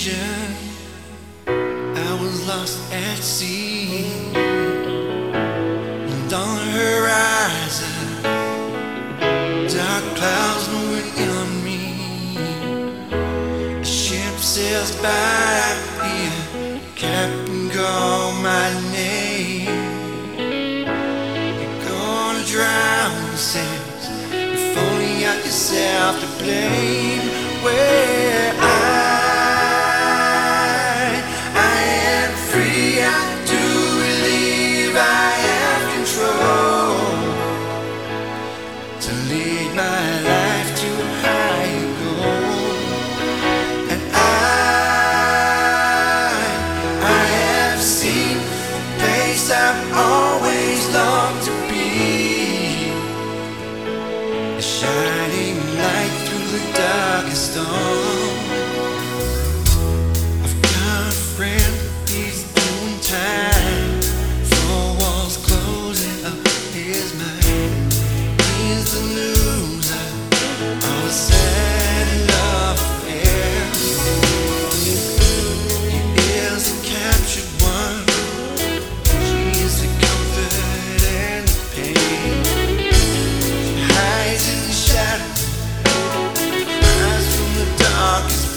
confusion. I was lost at sea. And on the horizon, dark clouds moving in on me. A ship sails by the Captain, called my name. You're gonna drown, says. If only I yourself to blame. Well, to lead my life to higher goal. And I, I have seen the place I've always longed to be. A shining light through the darkest storm.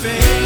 face